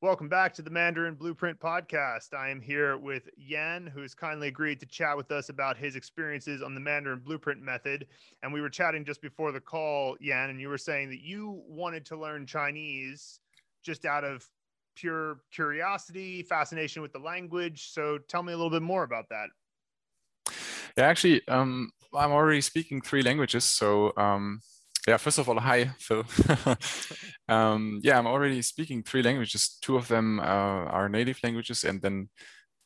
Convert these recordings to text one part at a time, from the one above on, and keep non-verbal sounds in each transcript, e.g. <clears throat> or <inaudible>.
Welcome back to the Mandarin Blueprint podcast. I am here with Yan, who has kindly agreed to chat with us about his experiences on the Mandarin Blueprint method. And we were chatting just before the call, Yan, and you were saying that you wanted to learn Chinese just out of pure curiosity, fascination with the language. So tell me a little bit more about that. Yeah, actually, um, I'm already speaking three languages. So um, yeah, first of all, hi, Phil. <laughs> um, yeah, I'm already speaking three languages. Two of them uh, are native languages, and then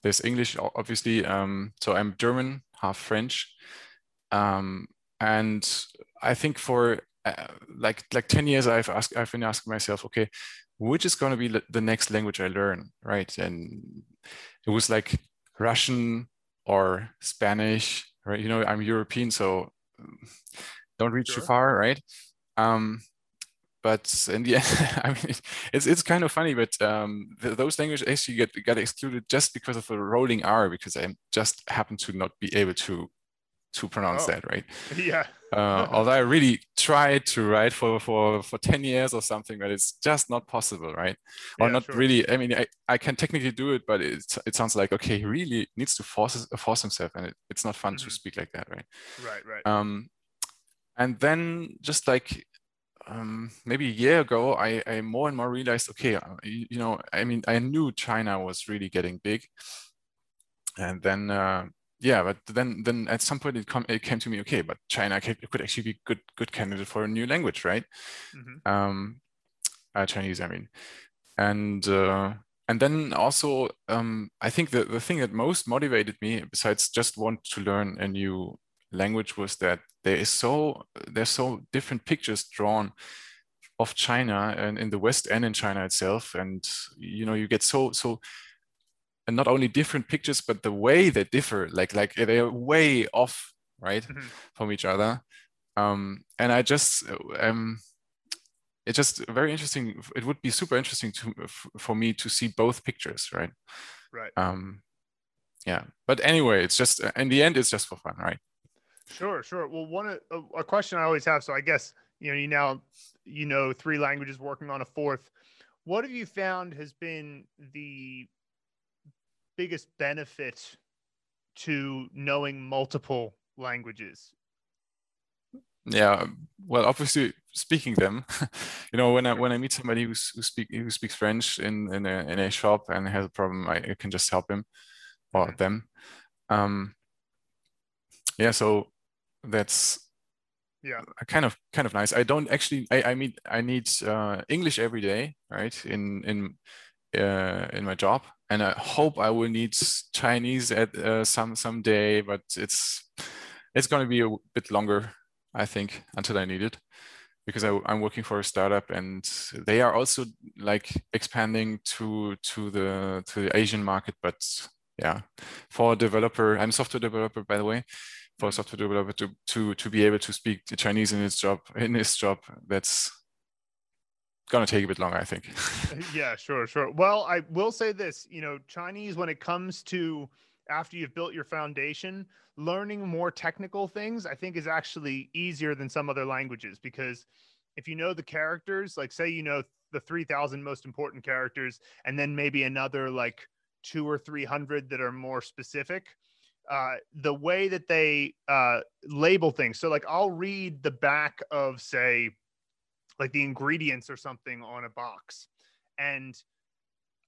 there's English, obviously. Um, so I'm German, half French, um, and I think for uh, like like ten years, I've asked, I've been asking myself, okay, which is going to be the next language I learn, right? And it was like Russian or Spanish, right? You know, I'm European, so don't reach sure. too far, right? Um, but in the end, I mean, it's it's kind of funny, but um, the, those languages actually get got excluded just because of the rolling R, because I just happen to not be able to to pronounce oh. that, right? <laughs> Yeah. uh, <laughs> although I really tried to write for for for ten years or something, but it's just not possible, right? Or yeah, not sure. really. I mean, I, I can technically do it, but it it sounds like okay, he really needs to force force himself, and it, it's not fun mm-hmm. to speak like that, right? Right, right. Um, and then just like um, maybe a year ago, I, I more and more realized, okay, uh, you, you, know, I mean, I knew China was really getting big, and then uh, yeah, but then then at some point it, come, it came to me, okay, but China could actually be good good candidate for a new language, right? Mm-hmm. Um, uh, Chinese, I mean, and uh, and then also um, I think the the thing that most motivated me, besides just want to learn a new language was that there is so there's so different pictures drawn of China and in the West and in China itself, and you know you get so so and not only different pictures but the way they differ like like they're way off right mm-hmm. from each other. Um and i just um it's just very interesting it would be super interesting to for me to see both pictures right? Right. Um yeah. But anyway it's just in the end it's just for fun right Sure, sure. Well, one a, a question I always have. So I guess you know you now you know three languages, working on a fourth. What have you found has been the biggest benefit to knowing multiple languages? Yeah, well, obviously speaking them. <laughs> you know, when I when I meet somebody who's, who speak who speaks French in in a, in a shop and has a problem, I, I can just help him or them. Um, yeah, so that's yeah. kind of kind of nice. I don't actually i i mean i need uh, english every day right in in uh, in my job. And i hope i will need chinese at uh, some some day but it's it's going to be a bit longer i think until i need it. Because I, i'm working for a startup and they are also like expanding to to the to the asian market but yeah. For a developer i'm software developer by the way for a software developer to to to be able to speak the Chinese in his job in his job. That's gonna take a bit longer, I think. <laughs> yeah, sure, sure. Well, I will say this, you know, Chinese when it comes to after you've built your foundation, learning more technical things, I think is actually easier than some other languages because if you know the characters, like say you know the 3000 most important characters and then maybe another like 2 or 300 that are more specific, uh, the way that they uh, label things. So, like, I'll read the back of, say, like the ingredients or something on a box, and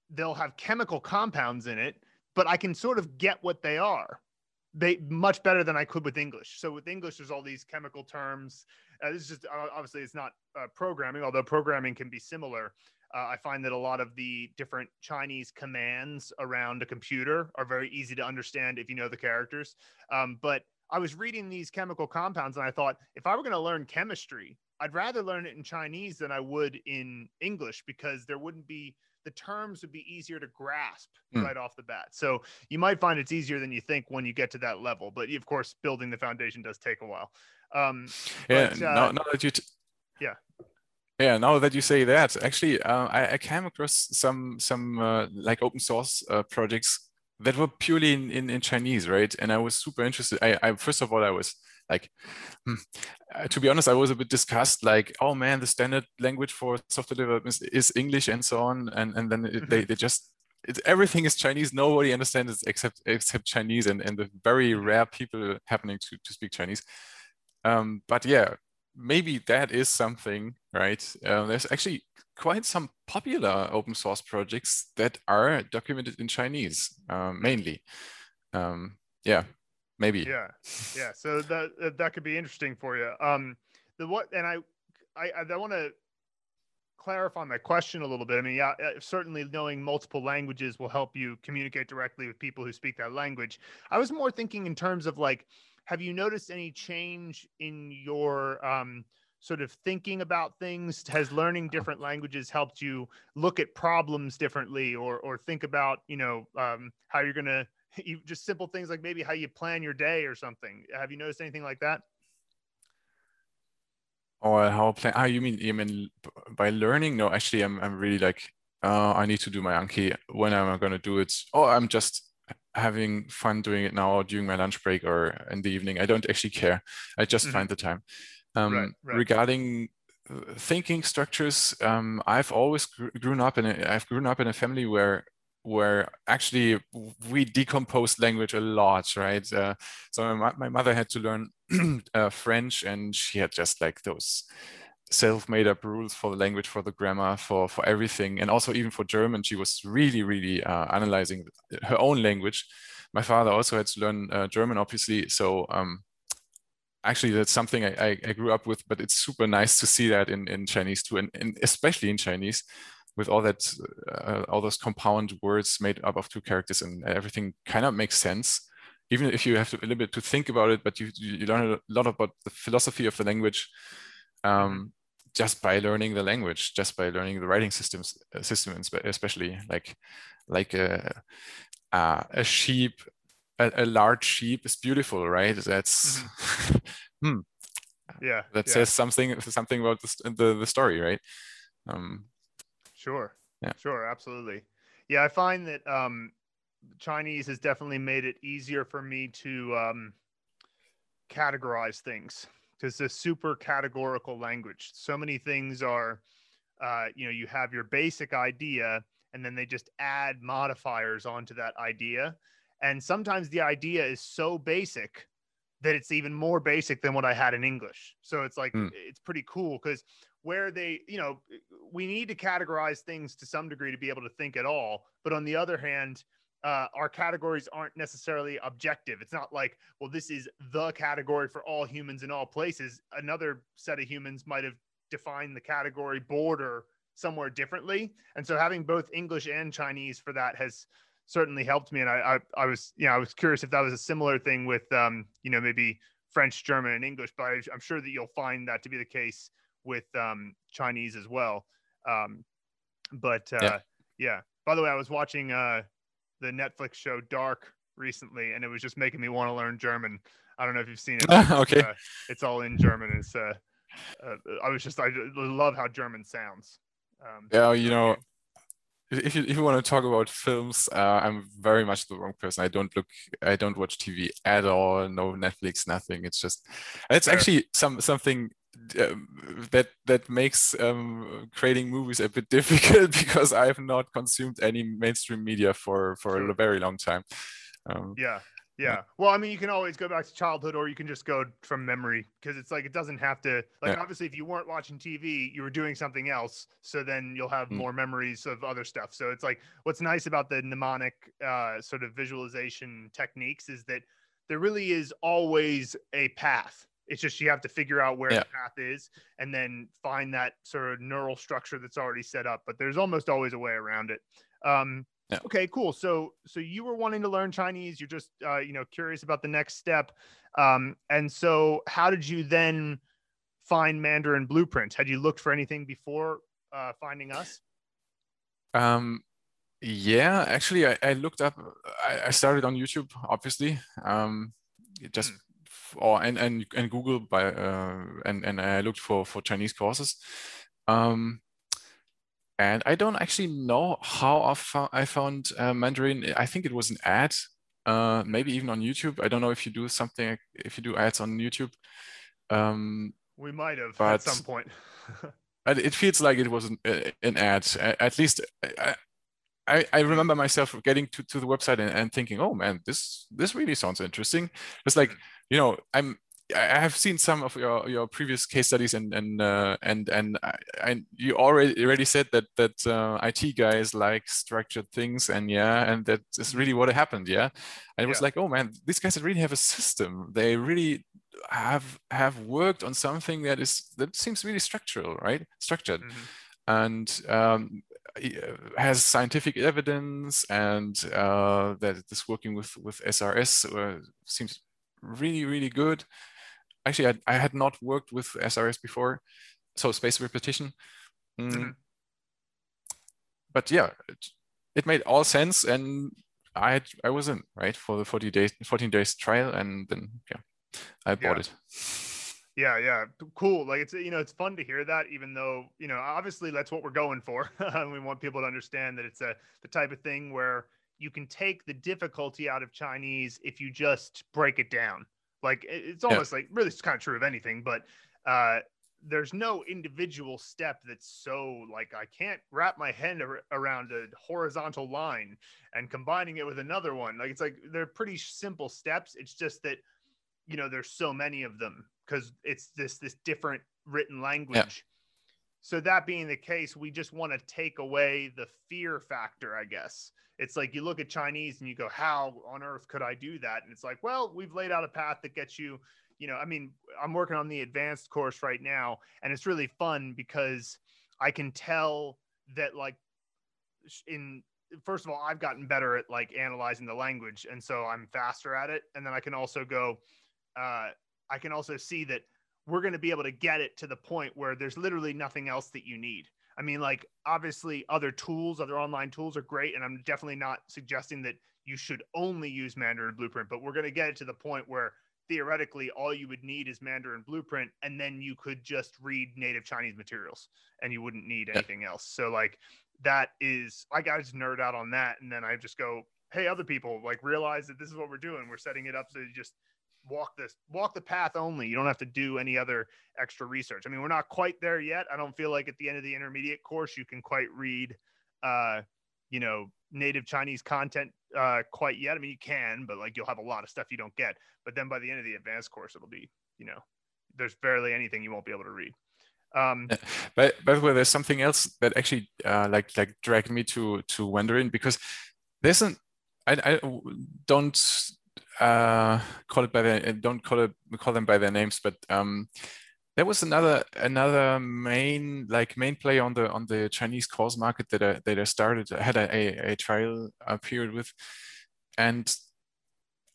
they'll have chemical compounds in it, but I can sort of get what they are. They much better than I could with English. So with English, there's all these chemical terms. Uh, this is just uh, obviously it's not uh, programming, although programming can be similar. Uh, I find that a lot of the different Chinese commands around a computer are very easy to understand if you know the characters. Um, but I was reading these chemical compounds and I thought if I were going to learn chemistry, I'd rather learn it in Chinese than I would in English because there wouldn't be the terms would be easier to grasp mm. right off the bat. So you might find it's easier than you think when you get to that level. But of course, building the foundation does take a while. Um, yeah, but, uh, now, now that you t- yeah yeah, now that you say that, actually, uh, I, I, came across some some uh, like open source uh, projects that were purely in, in, in Chinese, right? And I was super interested. I, I, first of all, I was like hmm, uh, to be honest i was a bit disgusted like oh man the standard language for software development is, is english and so on and and then it, they, they just it, everything is chinese nobody understands it except except chinese and and the very rare people happening to, to speak chinese um, but yeah maybe that is something right? Uh, there's actually quite some popular open source projects that are documented in chinese uh, mainly. Um, yeah maybe. Yeah yeah so that that could be interesting for you. Um the what and i i i want to clarify my question a little bit. I mean yeah uh, certainly knowing multiple languages will help you communicate directly with people who speak that language. I was more thinking in terms of like have you noticed any change in your um sort of thinking about things has learning different languages helped you look at problems differently or or think about you know um, how you're going <laughs> to you just simple things like maybe how you plan your day or something. Have you noticed anything like that? Or how plan? Ah, you mean you mean by learning? No, actually, I'm I'm really like uh, I need to do my Anki. When am I going to do it? Oh, I'm just having fun doing it now during my lunch break or in the evening. I don't actually care. I just mm-hmm. find the time. Um, right, right. Regarding uh, thinking structures, um, I've always gr- grown up in a, I've grown up in a family where where actually we decompose language a lot, right? Uh, so my, my, mother had to learn <clears throat> uh, French, and she had just like those self-made up rules for the language, for the grammar, for for everything, and also even for German, she was really, really uh, analyzing her own language. My father also had to learn uh, German, obviously, so. Um, actually, that's something I, I, grew up with, but it's super nice to see that in, in Chinese too, and, and especially in Chinese, with all that uh, all those compound words made up of two characters and everything kind of makes sense. Even if you have to, a little bit to think about it but you you learn a lot about the philosophy of the language um, just by learning the language just by learning the writing systems uh, system especially like like a a, a sheep a, a, large sheep is beautiful right that's mm-hmm. <laughs> hmm. yeah that yeah. says something something about the, the, the story right um, Sure. Yeah. Sure. Absolutely. Yeah, I find that um, Chinese has definitely made it easier for me to um, categorize things because it's a super categorical language. So many things are, uh, you know, you have your basic idea and then they just add modifiers onto that idea. And sometimes the idea is so basic that it's even more basic than what I had in English. So it's like, mm. it's pretty cool because where they, you know, we need to categorize things to some degree to be able to think at all. But on the other hand, uh, our categories aren't necessarily objective. It's not like, well, this is the category for all humans in all places. Another set of humans might have defined the category border somewhere differently. And so having both English and Chinese for that has certainly helped me. And I, I, I was, you know, I was curious if that was a similar thing with, um, you know, maybe French, German, and English, but I, I'm sure that you'll find that to be the case with um, Chinese as well. Um, but uh, yeah. yeah. By the way, I was watching uh, the Netflix show Dark recently, and it was just making me want to learn German. I don't know if you've seen it. <laughs> okay. Uh, it's all in German. It's uh, uh, I was just I love how German sounds. Um, yeah, you know, if you, if you want to talk about films, uh, I'm very much the wrong person. I don't look, I don't watch TV at all. No Netflix, nothing. It's just, it's actually some something um, that that makes um, creating movies a bit <laughs> difficult because I have not consumed any mainstream media for for a very long time. Um, yeah, yeah. Well, I mean, you can always go back to childhood, or you can just go from memory because it's like it doesn't have to. Like, yeah. obviously, if you weren't watching TV, you were doing something else. So then you'll have mm. more memories of other stuff. So it's like what's nice about the mnemonic uh, sort of visualization techniques is that there really is always a path it's just you have to figure out where yeah. the path is and then find that sort of neural structure that's already set up. But there's almost always a way around it. Um, yeah. Okay, cool. So so you were wanting to learn Chinese. You're just uh, you know curious about the next step. Um, and so how did you then find Mandarin Blueprint? Had you looked for anything before uh, finding us? Um, yeah, actually, I, I looked up. I, I, started on YouTube, obviously. Um, just hmm or and and and Google by uh, and and I looked for for Chinese courses. Um, and I don't actually know how I found, I found uh, Mandarin. I think it was an ad uh, maybe even on YouTube. I don't know if you do something if you do ads on YouTube. Um, we might have at some point. <laughs> it feels like it was an, an ad. At least I, I, I remember myself getting to, to the website and, and thinking, oh man, this this really sounds interesting. It's like you know, I'm I have seen some of your, your previous case studies and and uh, and and I, I, you already already said that that uh, IT guys like structured things and yeah and that is really what happened yeah? And it was like oh man these guys really have a system. They really have have worked on something that is that seems really structural right? Structured. Mm-hmm. and um, has scientific evidence and uh, that this working with with SRS uh, seems really really good actually, I, I, had not worked with SRS before, so space repetition. Mm. Mm-hmm. But yeah, it, it, made all sense, and I had, I was in right for the 40 days, 14 days trial, and then yeah, I bought yeah. it. Yeah, yeah, cool. Like it's you know it's fun to hear that, even though you know obviously that's what we're going for. <laughs> we want people to understand that it's a the type of thing where you can take the difficulty out of Chinese if you just break it down. Like it's almost yeah. like really it's kind of true of anything, but uh, there's no individual step that's so like I can't wrap my head ar- around a horizontal line and combining it with another one. Like it's like they're pretty simple steps. It's just that you know there's so many of them because it's this this different written language. So that being the case, we just want to take away the fear factor, I guess it's like you look at Chinese and you go, how on earth could I do that? And it's like, well, we've laid out a path that gets you, you know, I mean, I'm working on the advanced course right now, and it's really fun because I can tell that, like, in first of all, I've gotten better at like analyzing the language, and so I'm faster at it. And then I can also go, uh, I can also see that we're going to be able to get it to the point where there's literally nothing else that you need. I mean, like obviously other tools, other online tools are great, and I'm definitely not suggesting that you should only use Mandarin Blueprint, but we're going to get it to the point where theoretically all you would need is Mandarin Blueprint, and then you could just read native Chinese materials, and you wouldn't need anything else. So like that is, I got to nerd out on that, and then I just go, hey, other people, like realize that this is what we're doing. We're setting it up so you just walk this walk the path only. You don't have to do any other extra research. I mean we're not quite there yet. I don't feel like at the end of the intermediate course you can quite read uh you know native chinese content uh quite yet. I mean you can but like you'll have a lot of stuff you don't get. But then by the end of the advanced course it'll be you know there's barely anything you won't be able to read. Um but by the way there's something else that actually uh like like dragged me to to wondering because there's an I, I don't uh, call it by their don't call it call them by their names, but um, there was another another main like main play on the on the Chinese course market that I, that I started I had a, a, trial uh, period with, and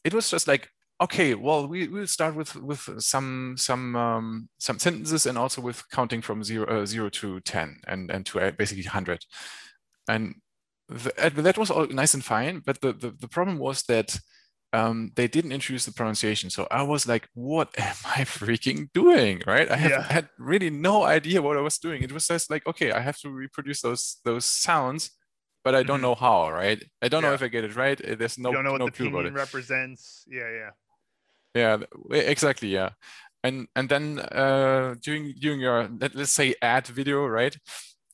it was just like okay well we will start with with some some um, some sentences and also with counting from zero uh, zero to ten and and to uh, basically hundred, and that was all nice and fine. But the the, the problem was that um, they didn't introduce the pronunciation. So I was like, what <laughs> am I freaking doing? Right. I have, yeah. had really no idea what I was doing. It was just like, okay, I have to reproduce those those sounds, but I don't mm-hmm. know how, right? I don't yeah. know if I get it right. Eh, there's no, you don't know what no the clue it. represents. Yeah, yeah. Yeah, exactly. Yeah. And and then uh, during during your let, let's say ad video, right?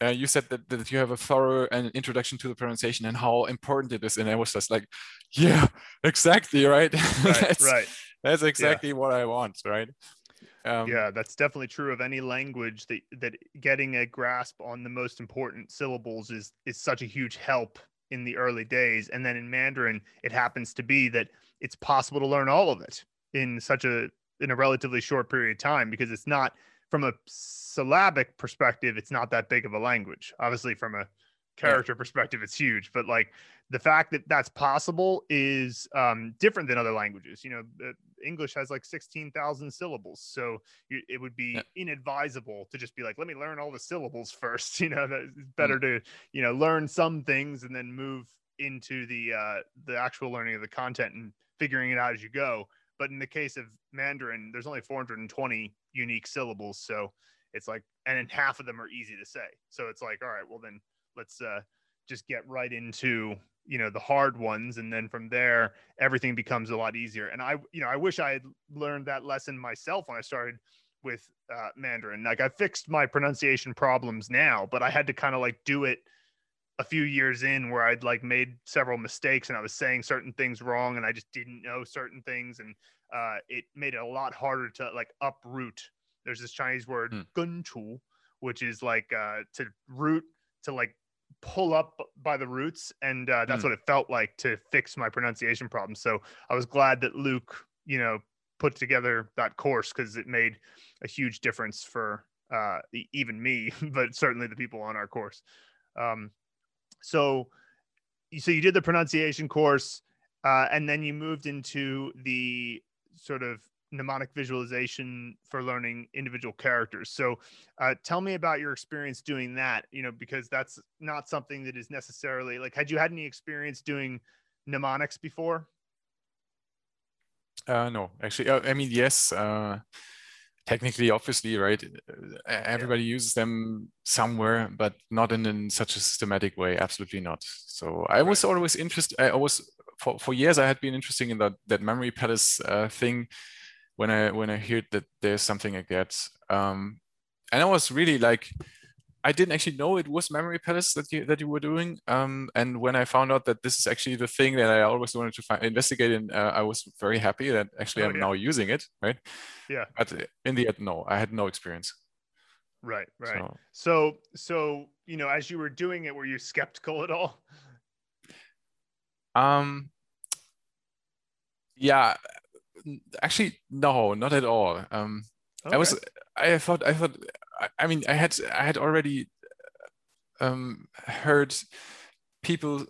Uh, you said that, that you have a thorough an introduction to the pronunciation and how important it is and i was just like <laughs> yeah exactly right? <laughs> Right that's, right. that's exactly yeah. what i want right? Um, yeah that's definitely true of any language that that getting a grasp on the most important syllables is is such a huge help in the early days. And then in mandarin it happens to be that it's possible to learn all of it in such a in a relatively short period of time because it's not from a syllabic perspective, it's not that big of a language. Obviously, from a character yeah. perspective, it's huge. But like the fact that that's possible is um, different than other languages. You know, English has like 16,000 syllables. So it would be yeah. inadvisable to just be like, let me learn all the syllables <laughs> first. You know, it's better mm. to, you know, learn some things and then move into the uh, the actual learning of the content and figuring it out as you go. But in the case of Mandarin, there's only 420 unique syllables. So it's like, and then half of them are easy to say. So it's like, all right, well then let's, uh, just get right into you know the hard ones and then from there everything becomes a lot easier and i you know i wish i had learned that lesson myself when i started with uh, mandarin like i fixed my pronunciation problems now but i had to kind of like do it a few years in where i'd like made several mistakes and i was saying certain things wrong and i just didn't know certain things and uh, it made it a lot harder to like uproot there's this chinese word mm. gunchu which is like uh, to root to like pull up by the roots and uh, that's mm. what it felt like to fix my pronunciation problem so i was glad that luke you know put together that course because it made a huge difference for uh, even me <laughs> but certainly the people on our course um, so so you did the pronunciation course uh, and then you moved into the sort of mnemonic visualization for learning individual characters. So, uh, tell me about your experience doing that. You know, because that's not something that is necessarily like. Had you had any experience doing mnemonics before? Uh, no, actually, uh, I mean, yes. Technically, obviously, right? Uh, everybody yeah. uses them somewhere, but not in, in such a systematic way. Absolutely not. So, I was always interested. I was for, for years I had been interested in that that memory palace uh, thing when I when I heard that there's something like that. Um, and I was really like, I didn't actually know it was Memory Palace that you that you were doing. Um, and when I found out that this is actually the thing that I always wanted to find, investigate, and uh, I was very happy that actually oh, I'm yeah. now using it. Right. Yeah. But in the end, no, I had no experience. Right. Right. So, so, so you know, as you were doing it, were you skeptical at all? Um. Yeah, actually no not at all um okay. i was i thought i thought i mean i had i had already um heard people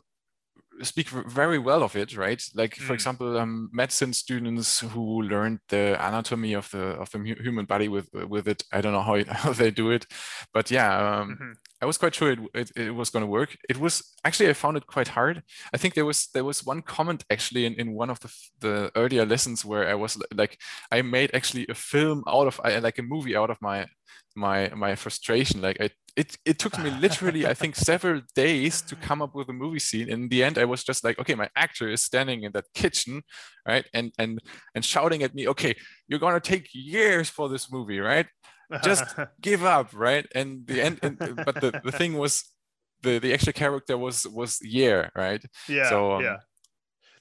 speak very well of it right like mm. for example um, medicine students who learned the anatomy of the of the human body with with it i don't know how, it, <laughs> how they do it but yeah um, mm-hmm. I was quite sure it, it, it was going to work. It was actually I found it quite hard. I think there was there was one comment actually in, in one of the the earlier lessons where I was like I made actually a film out of like a movie out of my my my frustration. Like I it it took me literally I think several days to come up with a movie scene. In the end, I was just like, okay, my actor is standing in that kitchen, right, and and and shouting at me, okay, you're gonna take years for this movie, right? just <laughs> give up right and the end and, but the, the thing was the the extra character was was year right yeah so um, yeah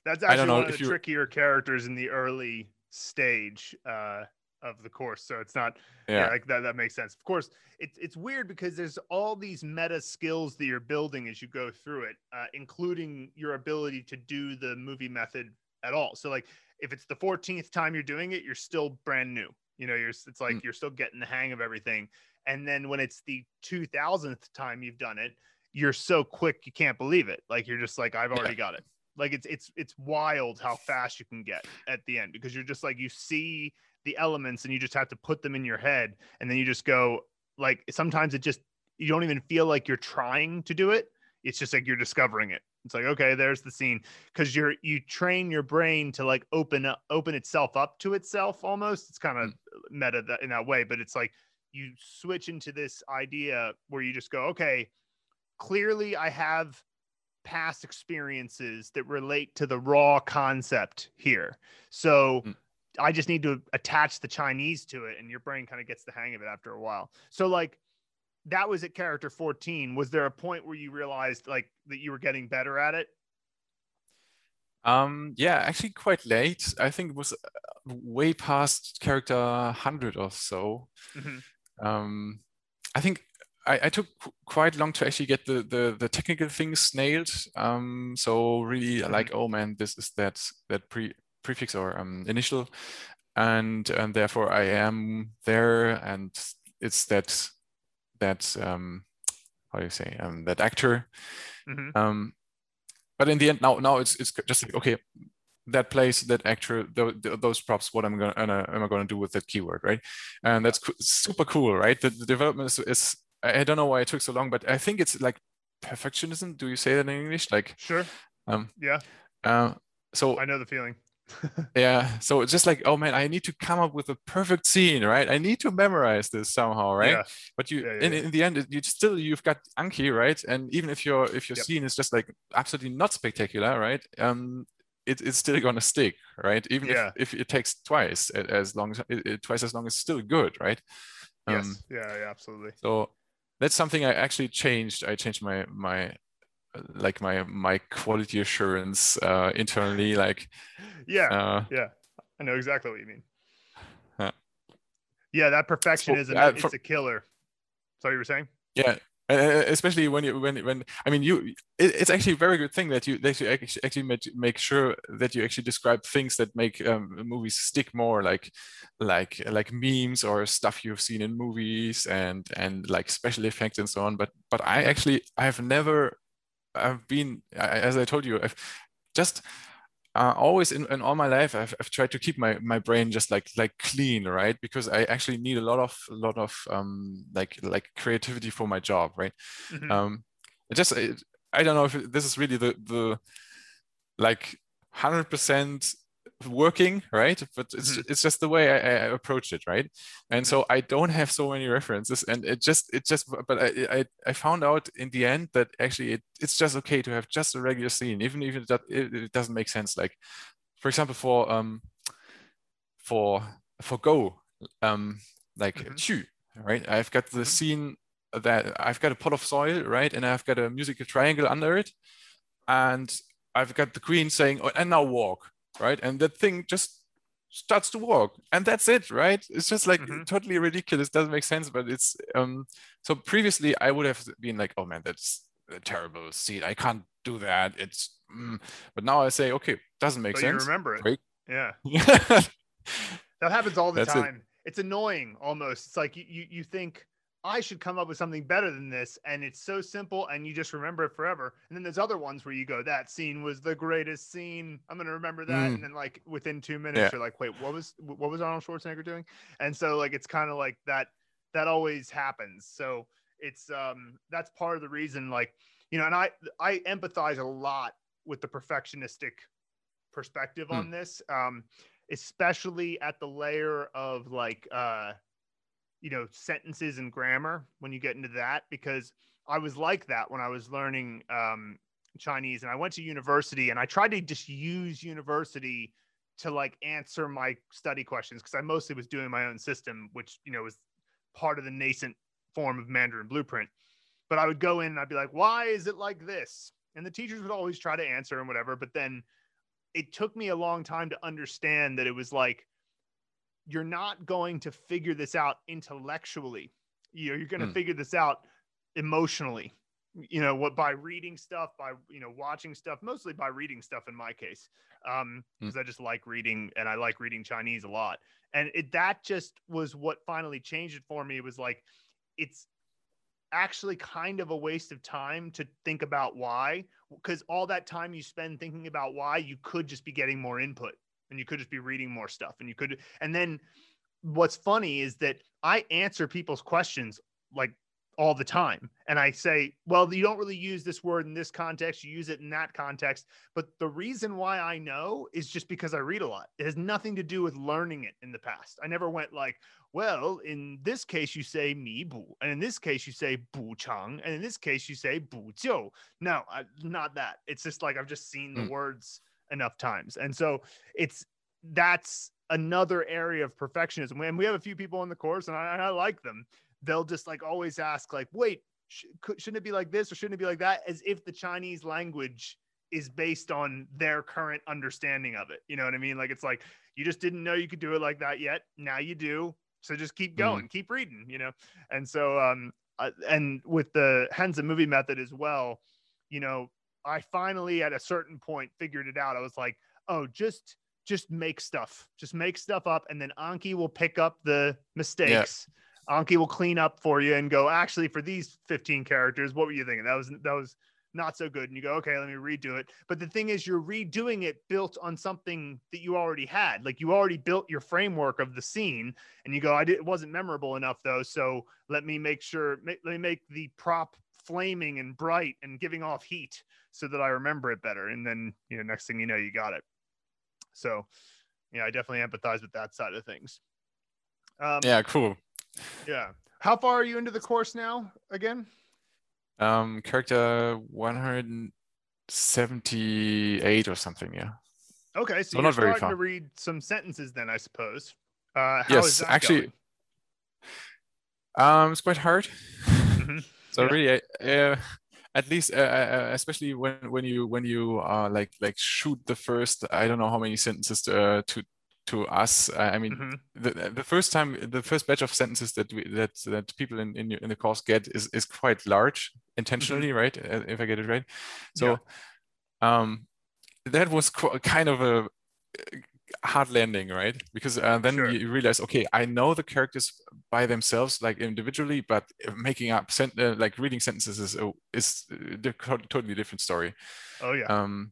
that's actually one of the trickier characters in the early stage uh of the course so it's not yeah, yeah like that that makes sense of course it's it's weird because there's all these meta skills that you're building as you go through it uh, including your ability to do the movie method at all so like if it's the 14th time you're doing it you're still brand new you know, you're it's like mm. you're still getting the hang of everything. And then when it's the 2000th time you've done it, you're so quick you can't believe it. Like you're just like I've already yeah. got it. Like it's it's it's wild how fast you can get at the end because you're just like you see the elements and you just have to put them in your head and then you just go like sometimes it just you don't even feel like you're trying to do it. It's just like you're discovering it. It's like, okay, there's the scene. Cause you're you train your brain to like open up open itself up to itself almost. It's kind of mm. meta that, in that way, but it's like you switch into this idea where you just go, okay, clearly I have past experiences that relate to the raw concept here. So mm. I just need to attach the Chinese to it, and your brain kind of gets the hang of it after a while. So like that was at character 14 was there a point where you realized like that you were getting better at it um yeah actually quite late i think it was uh, way past character 100 or so mm-hmm. um i think I, I took quite long to actually get the the, the technical things nailed um so really mm-hmm. like oh man this is that that pre prefix or um initial and and therefore i am there and it's that that um, how do you say um, that actor. Mm-hmm. Um, but in the end, now now it's it's just like okay, that place, that actor, the, the, those props. What I'm gonna uh, am I gonna do with that keyword, right? And that's co- super cool, right? The, the development is, is I don't know why it took so long, but I think it's like perfectionism. Do you say that in English? Like sure. Um, yeah. Uh, so I know the feeling. Yeah so it's just like oh man i need to come up with a perfect scene right? I need to memorize this somehow right? Yeah. but you yeah, yeah, in, in the end you still you've got anki right? And even if your if your yep. scene is just like absolutely not spectacular right um it, it's still gonna stick right? Even if, if it takes twice as long as it, twice as long it's still good right? Um, yes yeah, yeah absolutely. so that's something i actually changed i changed my my like my my quality assurance uh, internally like yeah uh, yeah. I know exactly what you mean. Yeah that perfectionism so, uh, it's a killer. So you were saying? Yeah especially when you when when i mean you it, it's actually a very good thing that you that you actually, actually make, make sure that you actually describe things that make um, movies stick more like like like memes or stuff you've seen in movies and and like special effects and so on. But but i actually i have never I've been, as I told you, I've just uh, always in, in all my life, I've, I've tried to keep my, my brain just like like clean, right? Because I actually need a lot of a lot of um, like like creativity for my job, right? Mm-hmm. Um, it just it, I don't know if this is really the the like hundred percent working right? But it's mm-hmm. it's just the way I, I approached it right? And so i don't have so many references and it just it just but i i, I found out in the end that actually it, it's just okay to have just a regular scene even if it, it doesn't make sense. Like for example for um for for go um like mm-hmm. chu right? I've got the mm-hmm. scene that i've got a pot of soil right? And i've got a musical triangle under it and I've got the queen saying, oh, and now walk right? And that thing just starts to walk and that's it right it's just like mm-hmm. totally ridiculous doesn't make sense but it's um so previously i would have been like oh man that's a terrible scene i can't do that it's mm. but now i say okay doesn't make sense you remember it Great. yeah <laughs> that happens all the that's time it. it's annoying almost it's like you, you you think I should come up with something better than this. And it's so simple and you just remember it forever. And then there's other ones where you go, that scene was the greatest scene. I'm going to remember that. Mm. And then like within two minutes, yeah. you're like, wait, what was, what was Arnold Schwarzenegger doing? And so like, it's kind of like that, that always happens. So it's, um, that's part of the reason, like, you know, and I, I empathize a lot with the perfectionistic perspective mm. on this. Um, especially at the layer of like, uh, you know sentences and grammar when you get into that because I was like that when I was learning um, Chinese and I went to university and I tried to just use university to like answer my study questions because I mostly was doing my own system, which you know was part of the nascent form of Mandarin Blueprint. But I would go in and I'd be like, "Why is it like this?" And the teachers would always try to answer and whatever. But then it took me a long time to understand that it was like you're not going to figure this out intellectually. You know, you're going to mm. figure this out emotionally. You know what by reading stuff, by you know watching stuff, mostly by reading stuff in my case, because um, mm. I just like reading and I like reading Chinese a lot. And it, that just was what finally changed it for me. It was like it's actually kind of a waste of time to think about why because all that time you spend thinking about why you could just be getting more input and you could just be reading more stuff and you could and then what's funny is that I answer people's questions like all the time and I say, well, you don't really use this word in this context, you use it in that context, but the reason why I know is just because I read a lot. It has nothing to do with learning it in the past. I never went like, well, in this case you say mi bu, and in this case you say bu chang, and in this case you say bu jiu. No, I, not that. It's just like I've just seen the mm. words enough times. And so it's that's another area of perfectionism. And we have a few people in the course, and I, I like them. They'll just like always ask, like, wait, sh- shouldn't it be like this or shouldn't it be like that? As if the Chinese language is based on their current understanding of it. You know what I mean? Like it's like you just didn't know you could do it like that yet. Now you do. So just keep mm-hmm. going, mm. keep reading, you know? And so, um, uh, and with the Hanzi movie method as well, you know, I finally at a certain point figured it out. I was like, oh, just just make stuff, just make stuff up, and then Anki will pick up the mistakes. Yeah. Anki will clean up for you and go, actually, for these 15 characters, what were you thinking? That was that was not so good. And you go, okay, let me redo it. But the thing is, you're redoing it built on something that you already had. Like you already built your framework of the scene, and you go, I did, it wasn't memorable enough though. So let me make sure, let me make the prop flaming and bright and giving off heat so that I remember it better. And then, you know, next thing you know, you got it. So, yeah, I definitely empathize with that side of things. Um, yeah, cool. Yeah. How far are you into the course now again? Um, character 178 or something. Yeah. Okay, so, so you're not very far. to read some sentences then, I suppose. Uh, yes, actually, um, it's quite hard. <laughs> Mm-hmm. so yeah. really, uh, at least, uh, uh, especially when when you when you uh, like like shoot the first, I don't know how many sentences to uh, to, to us. I mean, mm-hmm. the the first time, the first batch of sentences that we that that people in in, in the course get is is quite large intentionally, mm-hmm. right? Uh, if I get it right. So, yeah. um, that was kind of a hard landing, right? Because uh, then sure. you realize, okay, I know the characters by themselves, like individually, but making up, sent- uh, like reading sentences is uh, is a totally different story. Oh yeah. Um,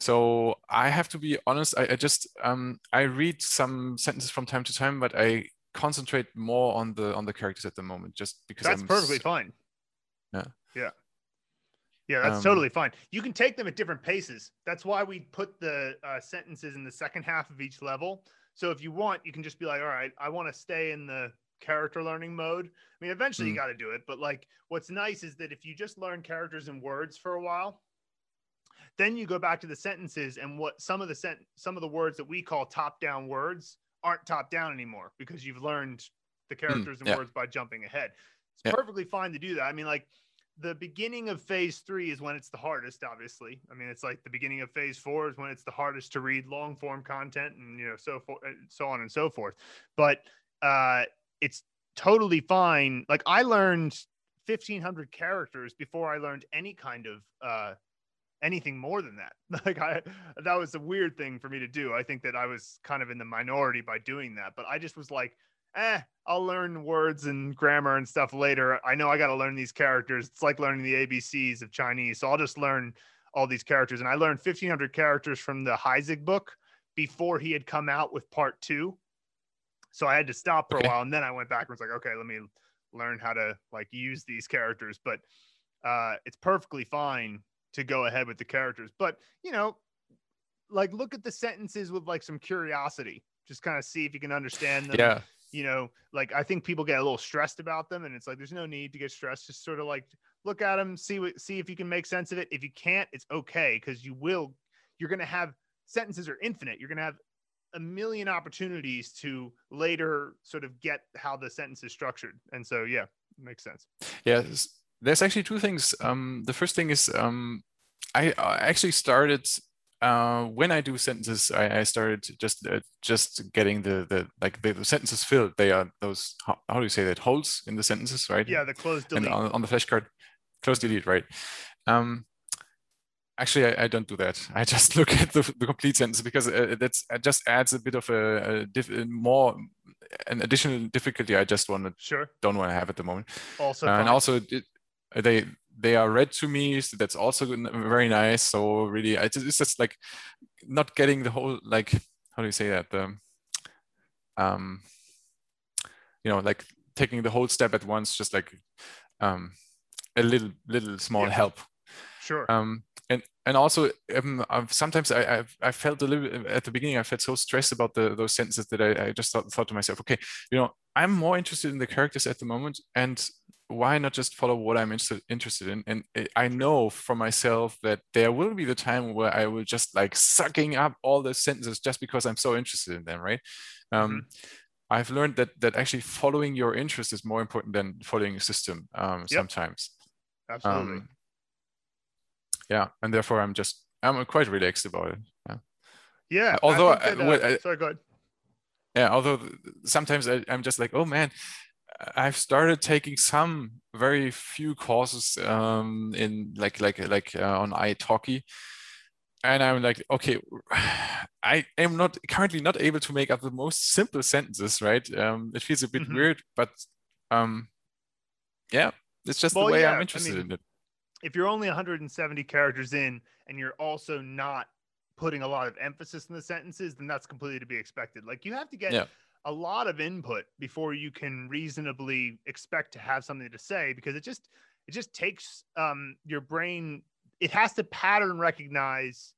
so I have to be honest. I, I just um, I read some sentences from time to time, but I concentrate more on the on the characters at the moment, just because that's I'm perfectly fine. Yeah. Yeah. Yeah, that's um, totally fine. You can take them at different paces. That's why we put the uh, sentences in the second half of each level. So if you want, you can just be like, all right, I want to stay in the character learning mode. I mean, eventually mm. you got to do it, but like what's nice is that if you just learn characters and words for a while, then you go back to the sentences and what some of the sent some of the words that we call top down words aren't top down anymore because you've learned the hmm, characters mm, and words by jumping ahead. It's yeah. perfectly fine to do that. I mean, like the beginning of phase three is when it's the hardest obviously. I mean it's like the beginning of phase four is when it's the hardest to read long form content and you know so forth so on and so forth. But uh it's totally fine. Like i learned 1500 characters before i learned any kind of uh anything more than that. <laughs> Like i that was a weird thing for me to do. I think that i was kind of in the minority by doing that but i just was like eh, I'll learn words and grammar and stuff later. I know I got to learn these characters. It's like learning the ABCs of Chinese. So I'll just learn all these characters. And I learned 1500 characters from the Heisig book before he had come out with part two. So I had to stop for okay. a while. And then I went back and was like, okay, let me learn how to like use these characters. But uh, it's perfectly fine to go ahead with the characters. But, you know, like look at the sentences with like some curiosity. Just kind of see if you can understand them. Yeah you know, like I think people get a little stressed about them, and it's like there's no need to get stressed. Just sort of like look at them, see what, see if you can make sense of it. If you can't, it's okay because you will. You're gonna have sentences are infinite. You're gonna have a million opportunities to later sort of get how the sentence is structured, and so yeah, makes sense. Yeah, there's actually two things. Um, the first thing is um, I actually started uh, when I do sentences, I, I started just uh, just getting the the like the, the, sentences filled. They are those how, how, do you say that holes in the sentences, right? Yeah, the closed delete and on, on the flashcard, cloze delete, right? Um, actually, I, I, don't do that. I just <laughs> look at the, the complete sentence because uh, that's it just adds a bit of a, a diff, more an additional difficulty. I just want to sure don't want to have at the moment. Also, uh, and also it, they they are read to me so that's also very nice. So really it's just like not getting the whole like how do you say that? The um you know like taking the whole step at once just like um a little little small yeah. help. Sure. Um and and also um, sometimes I, I've, I felt a little at the beginning I felt so stressed about the those sentences that I, I just thought, thought to myself okay you know I'm more interested in the characters at the moment and why not just follow what I'm interested interested in? And I know for myself that there will be the time where I will just like sucking up all the sentences just because I'm so interested in them, right? Um, mm-hmm. I've learned that that actually following your interest is more important than following a system um, yep. sometimes. Absolutely. Um, yeah, and therefore I'm just I'm quite relaxed about it. Yeah. Yeah. Although, I that, uh, I, sorry, go ahead. Yeah. Although sometimes I, I'm just like, oh man, I've started taking some very few courses um, in like like like uh, on italki, and I'm like, okay, <sighs> I am not currently not able to make up the most simple sentences, right? Um, it feels a bit mm-hmm. weird, but um, yeah, it's just well, the way yeah, I'm interested I mean, in it. If you're only 170 characters in, and you're also not putting a lot of emphasis in the sentences, then that's completely to be expected. Like you have to get. Yeah a lot of input before you can reasonably expect to have something to say because it just it just takes um, your brain it has to pattern recognize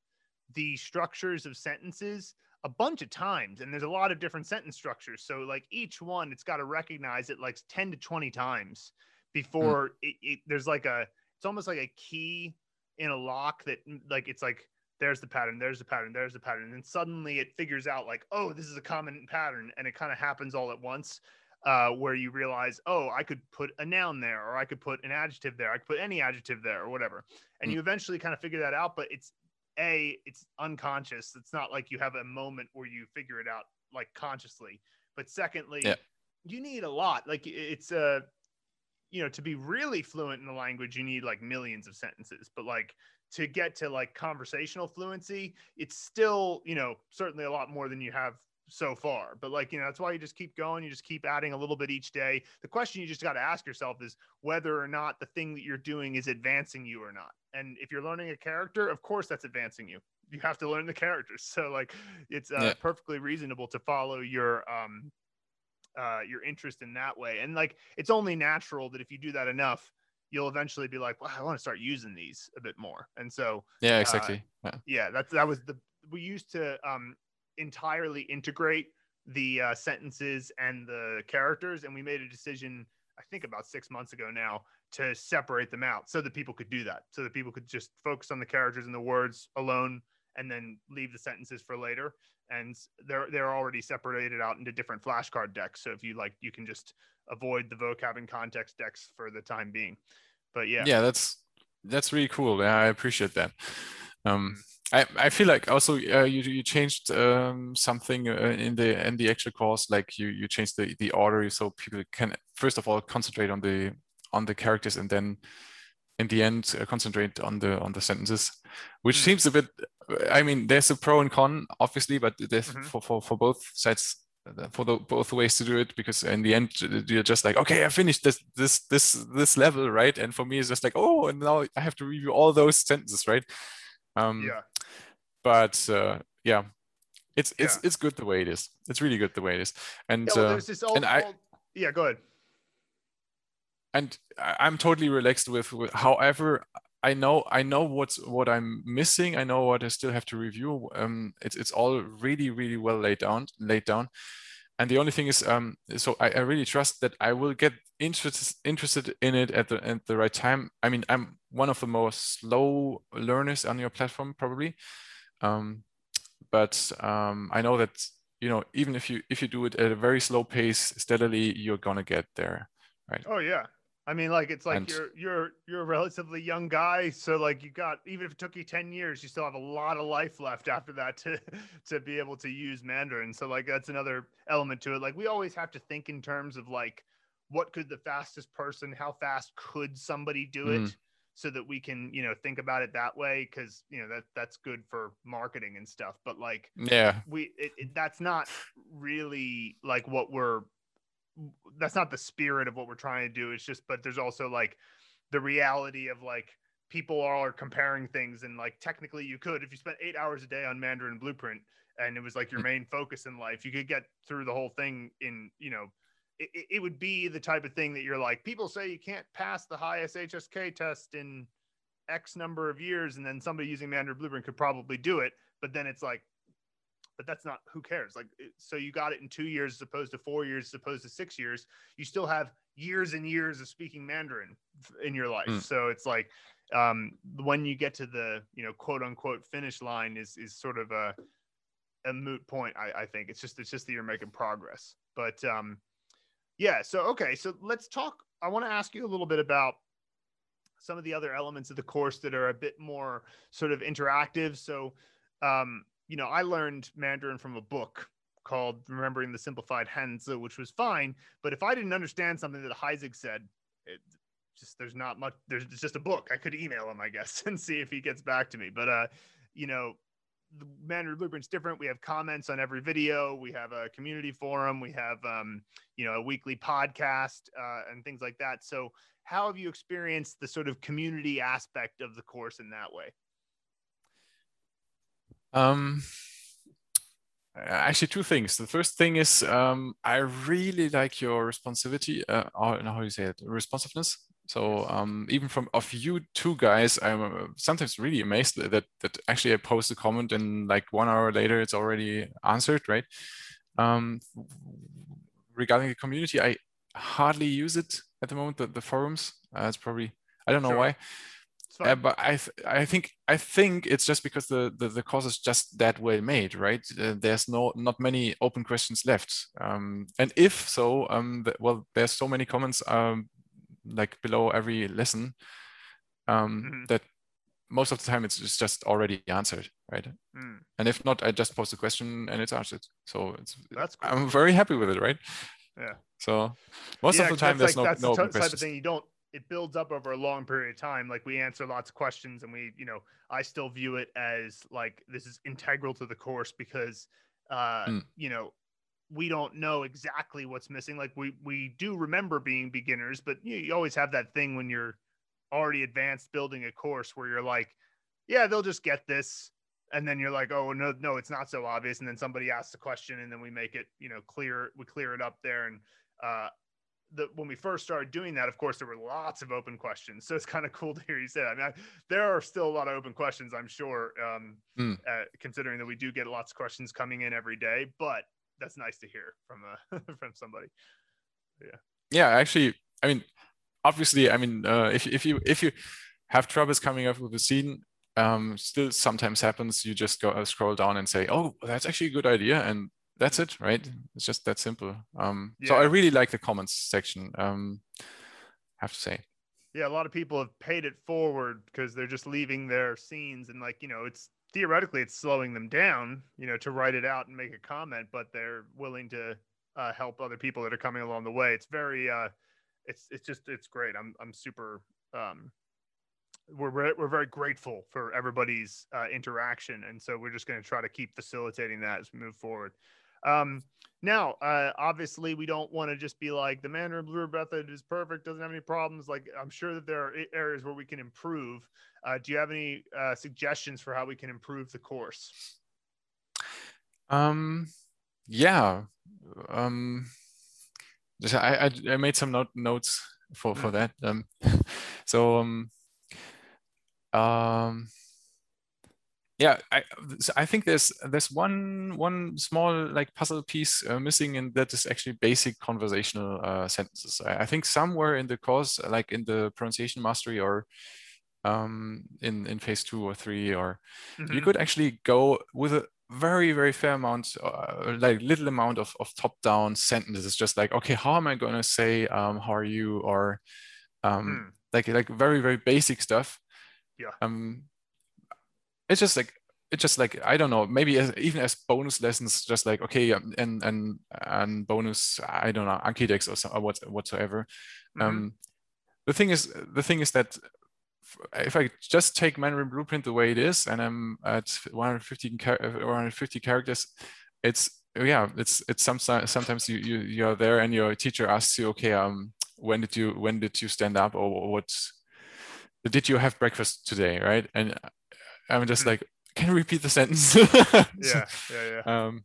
the structures of sentences a bunch of times and there's a lot of different sentence structures so like each one it's got to recognize it like 10 to 20 times before mm. it, it, there's like a it's almost like a key in a lock that like it's like there's the pattern there's the pattern there's the pattern and then suddenly it figures out like oh this is a common pattern and it kind of happens all at once uh, where you realize, oh, I could put a noun there, or I could put an adjective there, I could put any adjective there, or whatever. And mm. you eventually kind of figure that out, but it's a it's unconscious it's not like you have a moment where you figure it out like consciously but secondly yeah. you need a lot like it's a uh, you know to be really fluent in the language you need like millions of sentences but like to get to like conversational fluency it's still you know certainly a lot more than you have so far. But like, you know, that's why you just keep going. You just keep adding a little bit each day. The question you just got to ask yourself is whether or not the thing that you're doing is advancing you or not. And if you're learning a character, of course that's advancing you. You have to learn the characters. <laughs> So like, it's uh, yeah. perfectly reasonable to follow your um uh your interest in that way. And like, it's only natural that if you do that enough, you'll eventually be like, well, I want to start using these a bit more. And so yeah, exactly. Uh, yeah. yeah, that's that was the we used to um entirely integrate the uh, sentences and the characters, and we made a decision. I think about six months ago now to separate them out so that people could do that, so that people could just focus on the characters and the words alone, and then leave the sentences for later. And they're they're already separated out into different flashcard decks. So if you like, you can just avoid the vocab and context decks for the time being. But yeah, yeah, that's that's really cool. Yeah, I appreciate that. Um, I, I feel like also uh, you you changed um, something uh, in the in the actual course like you you changed the the order so people can first of all concentrate on the on the characters and then in the end uh, concentrate on the on the sentences which mm. seems a bit I mean there's a pro and con obviously but there's mm-hmm. for, for for both sides uh, for the both ways to do it because in the end you're just like okay I finished this this this this level right and for me it's just like oh and now I have to review all those sentences right um, yeah. But uh, yeah, it's it's yeah. it's good the way it is. It's really good the way it is. And yeah, well, uh, there's this old, and I, old, yeah, go ahead. And I'm totally relaxed with, with. However, I know I know what's what I'm missing. I know what I still have to review. Um, it's it's all really really well laid down laid down. And the only thing is, um, so I, I really trust that I will get interested interested in it at the at the right time. I mean, I'm one of the most slow learners on your platform probably, um, but um, I know that you know even if you if you do it at a very slow pace steadily, you're gonna get there, right? Oh yeah, I mean, like it's like and, you're you're you're a relatively young guy, so like you got even if it took you ten years, you still have a lot of life left after that to <laughs> to be able to use Mandarin. So like that's another element to it. Like we always have to think in terms of like what could the fastest person, how fast could somebody do it, mm. so that we can you know think about it that way because you know that that's good for marketing and stuff. But like yeah, we it, it, that's not really like what we're that's not the spirit of what we're trying to do. It's just, but there's also like the reality of like people are comparing things and like technically you could if you spent eight hours a day on Mandarin Blueprint and it was like your mm. main focus in life, you could get through the whole thing in you know. It, it would be the type of thing that you're like people say you can't pass the highest HSK test in X number of years, and then somebody using Mandarin Blueprint could probably do it. But then it's like but that's not who cares. Like, so you got it in two years as opposed to four years as opposed to six years. You still have years and years of speaking Mandarin in your life. Mm. So it's like um, when you get to the you know quote unquote finish line is is sort of a a moot point. I, I think it's just it's just that you're making progress. But um, yeah. So okay. So let's talk. I want to ask you a little bit about some of the other elements of the course that are a bit more sort of interactive. So um, you know, I learned Mandarin from a book called Remembering the Simplified Hanzi, which was fine. But if I didn't understand something that Heisig said, it just there's not much. There's just a book. I could email him, I guess, <laughs> and see if he gets back to me. But uh, you know, the Mandarin Blueprint's different. We have comments on every video. We have a community forum. We have um, you know, a weekly podcast uh, and things like that. So, how have you experienced the sort of community aspect of the course in that way? Um, actually, two things. The first thing is um, I really like your responsivity, uh, or how do you say it, responsiveness. So um, even from of you two guys, I'm uh, sometimes really amazed that that actually I post a comment and like one hour later it's already answered, right? Um, regarding the community, I hardly use it at the moment. The, the forums, uh, it's probably I don't know sure. why. Uh, but I th- I think I think it's just because the, the, the course is just that well made, right? Uh, there's no not many open questions left, um, and if so, um, well, there's so many comments um, like below every lesson um, mm-hmm. that most of the time it's just already answered, right? Mm. And if not, I just post a question and it's answered. So it's that's cool. I'm very happy with it, right? Yeah. So most yeah, of the time there's like, no that's no the type of thing you don't it builds up over a long period of time. Like we answer lots of questions and we, you know, I still view it as like this is integral to the course because uh, mm. you know, we don't know exactly what's missing. Like we we do remember being beginners, but you, you always have that thing when you're already advanced building a course where you're like, yeah, they'll just get this. And then you're like, oh no, no, it's not so obvious. And then somebody asks a question and then we make it, you know, clear, we clear it up there. And uh the when we first started doing that, of course, there were lots of open questions. So it's kind of cool to hear you say that. I mean, I, there are still a lot of open questions, I'm sure, um, mm. uh, considering that we do get lots of questions coming in every day. But that's nice to hear from uh, <laughs> from somebody. Yeah. Yeah, actually, I mean, obviously, I mean, uh, if if you if you have troubles coming up with a scene, um, still sometimes happens. You just go uh, scroll down and say, "Oh, that's actually a good idea," and that's it, right? It's just that simple. Um, yeah. So I really like the comments section. Um, I have to say. Yeah, a lot of people have paid it forward because they're just leaving their scenes and like you know it's theoretically it's slowing them down, you know, to write it out and make a comment, but they're willing to uh, help other people that are coming along the way. It's very, uh, it's it's just it's great. I'm I'm super. Um, we're we're very grateful for everybody's uh, interaction, and so we're just going to try to keep facilitating that as we move forward. Um, now, uh, obviously, we don't want to just be like the Mandarin Blue method is perfect, doesn't have any problems. Like, I'm sure that there are areas where we can improve. Uh, do you have any uh, suggestions for how we can improve the course? Um, yeah. Um, just, I, I, I made some note, notes for for mm. that. Um, <laughs> so um, um yeah i i think there's there's one one small like puzzle piece uh, missing and that is actually basic conversational uh, sentences. I, I, think somewhere in the course like in the pronunciation mastery or um in in phase two or three or mm-hmm. you could actually go with a very very fair amount uh, like little amount of, of top down sentences just like okay how am i going to say um how are you? or um mm. like like very very basic stuff. Yeah. Um it's just like it's just like I don't know, maybe as, even as bonus lessons, just like okay, um, and and and bonus, I don't know, Anki decks or, or what whatsoever. Mm-hmm. Um, the thing is, the thing is that if I just take Mandarin Blueprint the way it is, and I'm at 150 150 characters, it's yeah, it's it's some, sometimes you you you're there and your teacher asks you, okay, um, when did you when did you stand up or what did you have breakfast today, right? And I'm just like, <laughs> can you repeat the sentence? <laughs> <laughs> yeah, yeah, yeah. Um,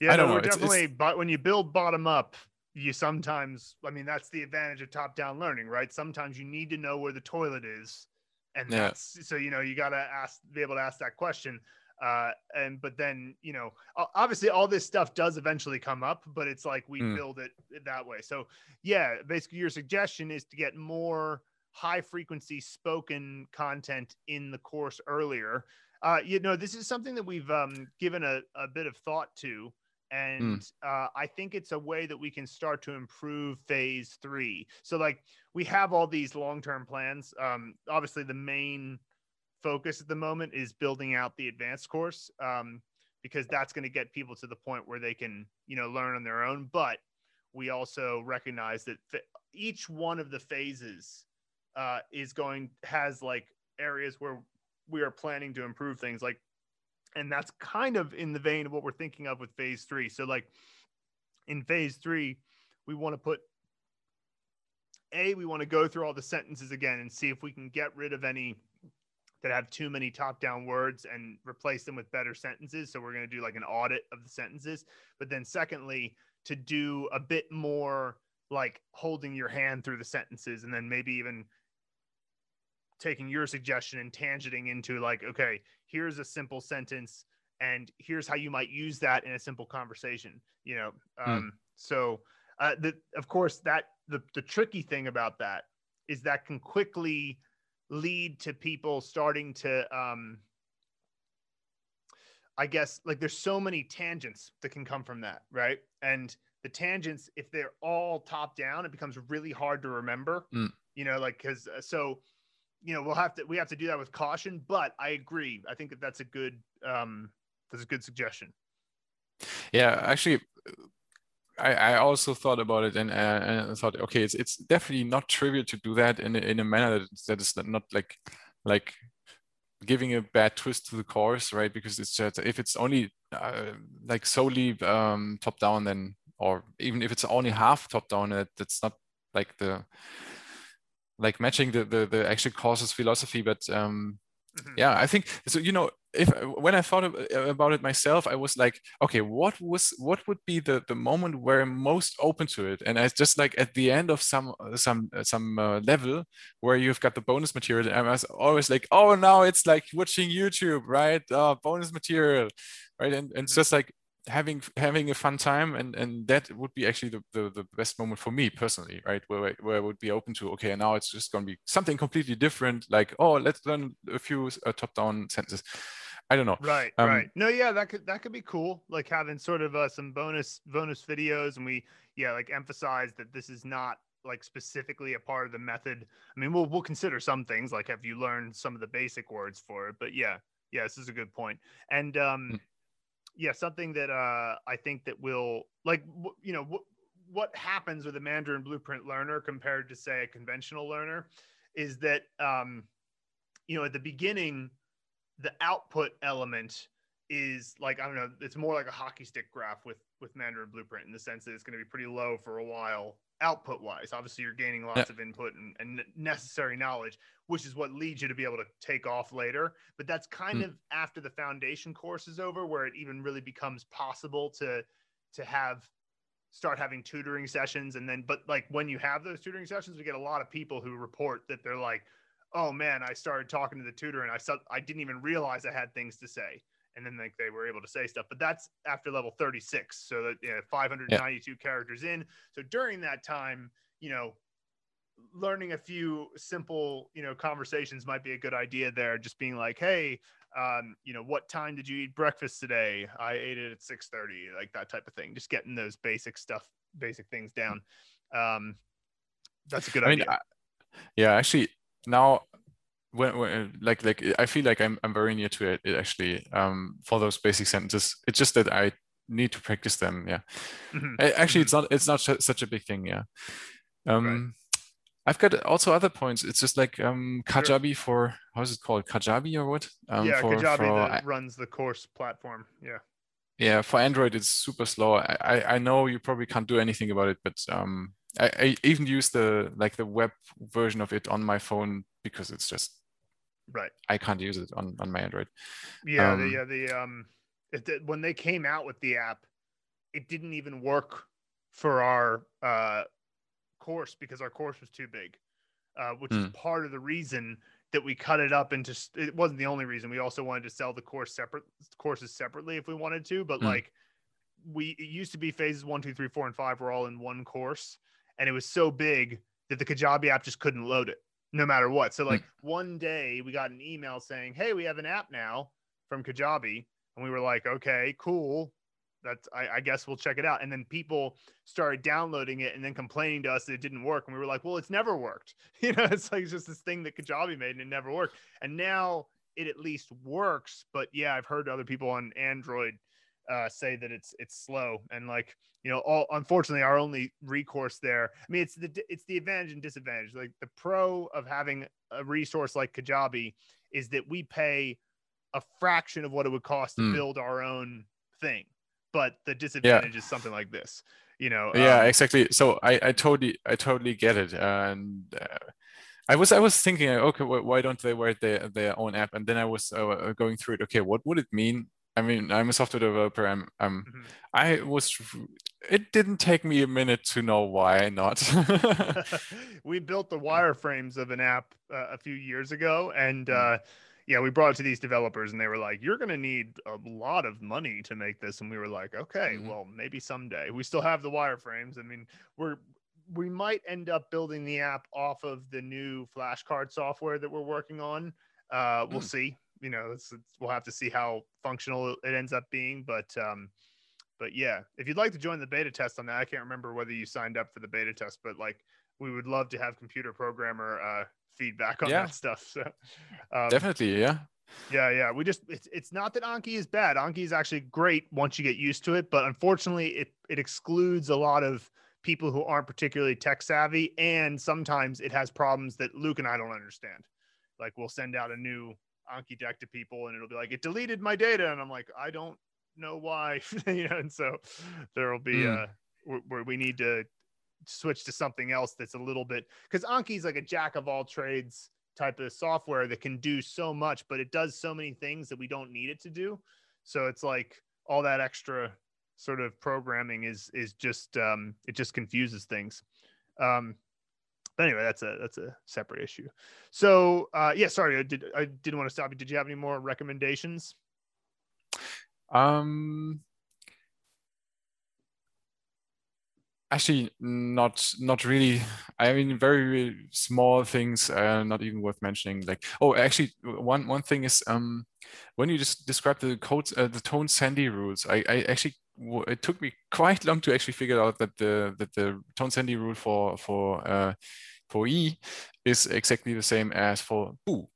yeah, I don't no, know. definitely, it's, but when you build bottom up, you sometimes, I mean, that's the advantage of top down learning, right? Sometimes you need to know where the toilet is. And yeah. that's so, you know, you got to ask, be able to ask that question. Uh, and, but then, you know, obviously all this stuff does eventually come up, but it's like we mm. build it that way. So, yeah, basically your suggestion is to get more high frequency spoken content in the course earlier. Uh, you know, this is something that we've um, given a, a bit of thought to. And mm. uh, I think it's a way that we can start to improve phase three. So, like, we have all these long term plans. Um, obviously, the main focus at the moment is building out the advanced course um, because that's going to get people to the point where they can, you know, learn on their own. But we also recognize that each one of the phases uh, is going has like areas where we are planning to improve things like and that's kind of in the vein of what we're thinking of with phase three. So like in phase three we want to put a we want to go through all the sentences again and see if we can get rid of any that have too many top down words and replace them with better sentences. So we're going to do like an audit of the sentences. But then secondly to do a bit more like holding your hand through the sentences and then maybe even taking your suggestion and tangenting into like okay here's a simple sentence and here's how you might use that in a simple conversation you know hmm. um, mm. so uh, the, of course that the, the tricky thing about that is that can quickly lead to people starting to um, i guess like there's so many tangents that can come from that right and the tangents if they're all top down it becomes really hard to remember mm. you know like because uh, so you know we'll have to we have to do that with caution but i agree i think that that's a good um that's a good suggestion yeah actually I, I also thought about it and, uh, and I thought, okay, it's it's definitely not trivial to do that in in a manner that, that is not like like giving a bad twist to the course, right? Because it's just if it's only uh, like solely um, top down, then or even if it's only half top down, that that's not like the like matching the the, the actual course's philosophy. But um, mm-hmm. yeah, I think so. You know, if when I thought about it myself, I was like, okay, what was what would be the the moment where I'm most open to it? And I just like at the end of some some some uh, level where you've got the bonus material, I was always like, oh, now it's like watching YouTube, right? Uh, bonus material, right? And and it's mm-hmm. just like having having a fun time and and that would be actually the, the, the best moment for me personally right where I, where I would be open to okay now it's just going to be something completely different like oh let's learn a few uh, top down sentences I don't know. Right, um, right. No, yeah, that could that could be cool. Like having sort of uh, some bonus bonus videos, and we yeah like emphasize that this is not like specifically a part of the method. I mean, we'll we'll consider some things like have you learned some of the basic words for it, but yeah, yeah, this is a good. And um, mm yeah, something that uh, I think that will like w- you know w- what happens with a Mandarin Blueprint learner compared to say a conventional learner is that um, you know at the beginning the output element is like I don't know, it's more like a hockey stick graph with with Mandarin Blueprint in the sense that it's going to be pretty low for a while output wise. Obviously, you're gaining lots yeah. of input and, and, necessary knowledge, which is what leads you to be able to take off later. But that's kind mm. of after the foundation course is over, where it even really becomes possible to to have start having tutoring sessions and then but like when you have those tutoring sessions we get a lot of people who report that they're like oh man i started talking to the tutor and i saw i didn't even realize i had things to say and then like they were able to say stuff. But that's after level 36, so that you know, 592 yeah. characters in. So during that time, you know, learning a few simple you know conversations might be a good idea there. Just being like, hey, um, you know, what time did you eat breakfast today? I ate it at 6:30, like that type of thing. Just getting those basic stuff, basic things down. Um, that's a good I idea. Mean, I, yeah, actually, now when, when, like like I feel like I'm I'm very near to it, it actually um, for those basic sentences. It's just that I need to practice them. Yeah. Mm-hmm. Actually, mm-hmm. it's not it's not such a big thing. Yeah. Um, right. I've got also other points. It's just like um, Kajabi for how's it called? Kajabi or what? Um, yeah, for, Kajabi for, that runs the course platform. Yeah. Yeah, for Android it's super slow. I, I, I know you probably can't do anything about it, but um, I, I even use the like the web version of it on my phone because it's just right i can't use it on on my android yeah um, the, yeah the um it, when they came out with the app it didn't even work for our uh course because our course was too big uh, which is hmm. part of the reason that we cut it up into it wasn't the only reason we also wanted to sell the course separate courses separately if we wanted to but mm. like we it used to be phases one two three four and five were all in one course and it was so big that the kajabi app just couldn't load it no matter what. So hmm. like one day we got an email saying, "Hey, we have an app now from Kajabi," and we were like, "Okay, cool. That's I, I, guess we'll check it out." And then people started downloading it and then complaining to us that it didn't work, and we were like, "Well, it's never worked." <laughs> You know, it's like just this thing that Kajabi made and it never worked. And now it at least works. But yeah, I've heard other people on Android uh, say that it's it's slow and like you know all unfortunately our only recourse there i mean it's the it's the advantage and disadvantage like the pro of having a resource like kajabi is that we pay a fraction of what it would cost to mm. build our own thing but the disadvantage yeah. is something like this you know yeah um, exactly so i i totally i totally get it and uh, I was I was thinking, okay, why don't they write their their own app? And then I was uh, going through it. Okay, what would it mean I mean, I'm a software developer. I'm, I'm Mhm. I was. It didn't take me a minute to know why not. <laughs> <laughs> we built the wireframes of an app uh, a few years ago and Mm. uh yeah we brought it to these developers and they were like you're going to need a lot of money to make this and we were like okay Mhm. well maybe someday we still have the wireframes i mean we're we might end up building the app off of the new flashcard software that we're working on uh we'll Mm. see you know it's, it's, we'll have to see how functional it ends up being but um but yeah, if you'd like to join the beta test on that, I can't remember whether you signed up for the beta test, but like we would love to have computer programmer uh, feedback on Yeah. that stuff. So um, Definitely, yeah. yeah, yeah. We just it's it's not that Anki is bad. Anki is actually great once you get used to it, but unfortunately it it excludes a lot of people who aren't particularly tech savvy and sometimes it has problems that Luke and I don't understand. Like we'll send out a new Anki deck to people and it'll be like it deleted my data and I'm like I don't know why, <laughs> you know, and so there'll be Mm. uh where, where we need to switch to something else that's a little bit cuz Anki is like a jack of all trades type of software that can do so much, but it does so many things that we don't need it to do. So it's like all that extra sort of programming is is just um, it just confuses things. Um, but anyway, that's a that's a separate issue. So uh, yeah, sorry, I did I didn't want to stop you. Did you have any more recommendations? Um, actually, not not really. I mean, very, very small things, uh, not even worth mentioning. Like, oh, actually, one one thing is, um, when you just described the codes, uh, the tone sandhi rules, I, I actually it took me quite long to actually figure out that the that the tone sandhi rule for for uh, for E is exactly the same as for bu.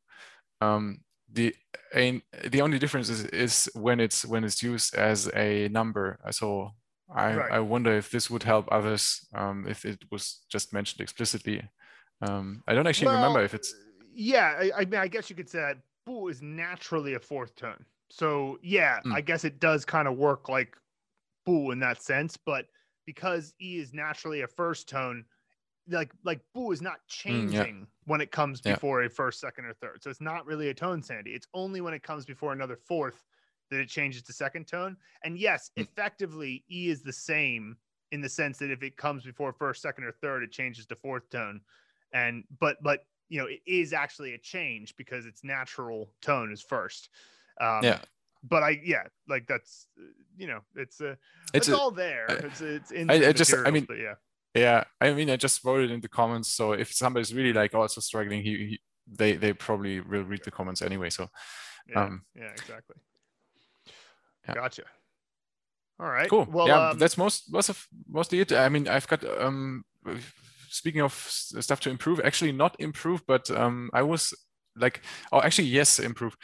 Um, the and the only difference is, is when it's when it's used as a number. So I, Right. I wonder if this would help others um, if it was just mentioned explicitly. Um, I don't actually remember if it's yeah. I, I mean, I guess you could say that bu is naturally a fourth tone. So yeah, Mm. I guess it does kind of work like bu in that sense. But because E is naturally a first tone, like like bu is not Mm, yeah. changing when it comes Yeah. before a first, second, or third. So it's not really a tone sandhi. It's only when it comes before another fourth that it changes to second tone. And yes, Mm. effectively E is the same in the sense that if it comes before first, second, or third, it changes to fourth tone. And but but you know it is actually a change because its natural tone is first. Um, yeah But I yeah like that's uh, you know it's uh, it's it's, a, all there. It's it's in I- the I just- I mean, yeah. yeah I mean I just wrote it in the comments. So if somebody's really like also struggling, he, he they they probably will read the comments anyway. So Yeah, um, yeah, exactly. yeah. Gotcha. All right. cool. Well, yeah, um, that's most most of mostly it. I mean, I've got um speaking of stuff to improve, actually not improve, but um I was like, oh, actually yes, improve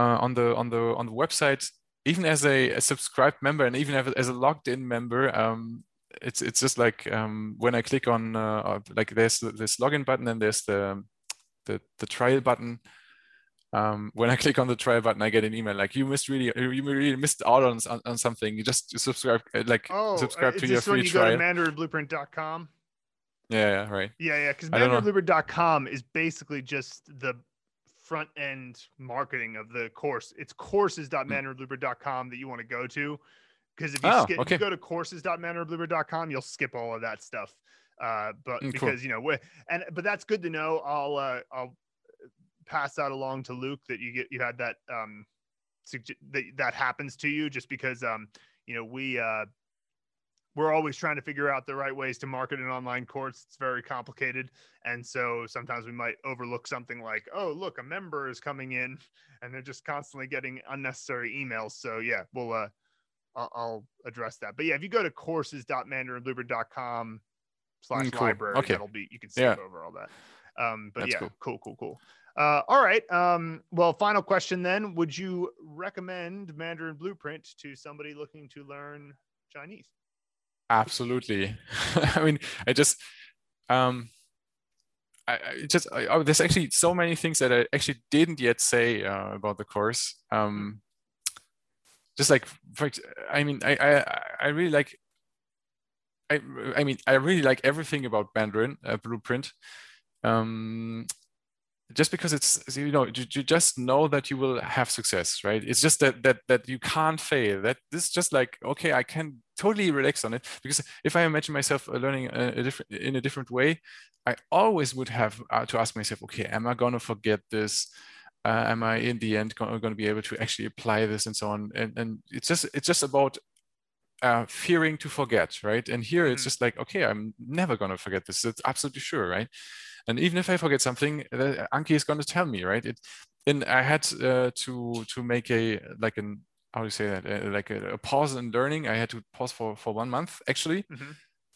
uh, on the on the on the website. Even as a, a subscribed member and even as a logged in member, um, it's it's just like um, when I click on uh, uh, like there's this login button and there's the the the trial button. Um, when I <laughs> click on the trial button, I get an email like you missed really you really missed out on on, on something. You just subscribe uh, like oh, uh, subscribe is to your free you trial. go to mandarinblueprint.com? yeah, yeah, right. Yeah, yeah, because mandarinblueprint.com is basically just the front end marketing of the course. It's courses.mandarinblueprint.com that you want to go to. Because if you, Oh, skip, if okay. you go to courses.mandarinblueprint.com, you'll skip all of that stuff. Uh, but Mm, cool. because you know, and but that's good to know. I'll uh, I'll pass that along to Luke that you get you had that um sugge- that that happens to you just because um you know we uh we're always trying to figure out the right ways to market an online course. It's very complicated. And so sometimes we might overlook something like, oh, look, a member is coming in <laughs> and they're just constantly getting unnecessary emails. So yeah, we'll, uh, I'll, I'll address that. But yeah, if you go to courses.mandarinblueprint.com slash Mm, cool. library, Okay. that'll be, you can skip Yeah. over all that. Um, but That's yeah, cool. cool, cool, cool. Uh, all right. Um, well, final question then. Would you recommend Mandarin Blueprint to somebody looking to learn Chinese? Absolutely. <laughs> I mean, I just, um, I, I just, I, oh, there's actually so many things that I actually didn't yet say uh, about the course. Um, just like, for, I mean, I, I, I really like, I, I mean, I really like everything about Mandarin uh, Blueprint. Um, just because it's you know you, you, just know that you will have success right it's just that that that you can't fail that this is just like okay i can totally relax on it because if i imagine myself uh, learning a, a different in a different way i always would have uh, to ask myself okay am i going to forget this uh, am i in the end going to be able to actually apply this and so on and and it's just it's just about uh, fearing to forget, right? And here mm-hmm. it's just like, okay, I'm never going to forget this. It's absolutely sure, right? And even if I forget something, uh, Anki is going to tell me, right? It, and I had uh, to to make a like an how do you say that uh, like a, a, pause in learning. I had to pause for for one month actually. Mm-hmm.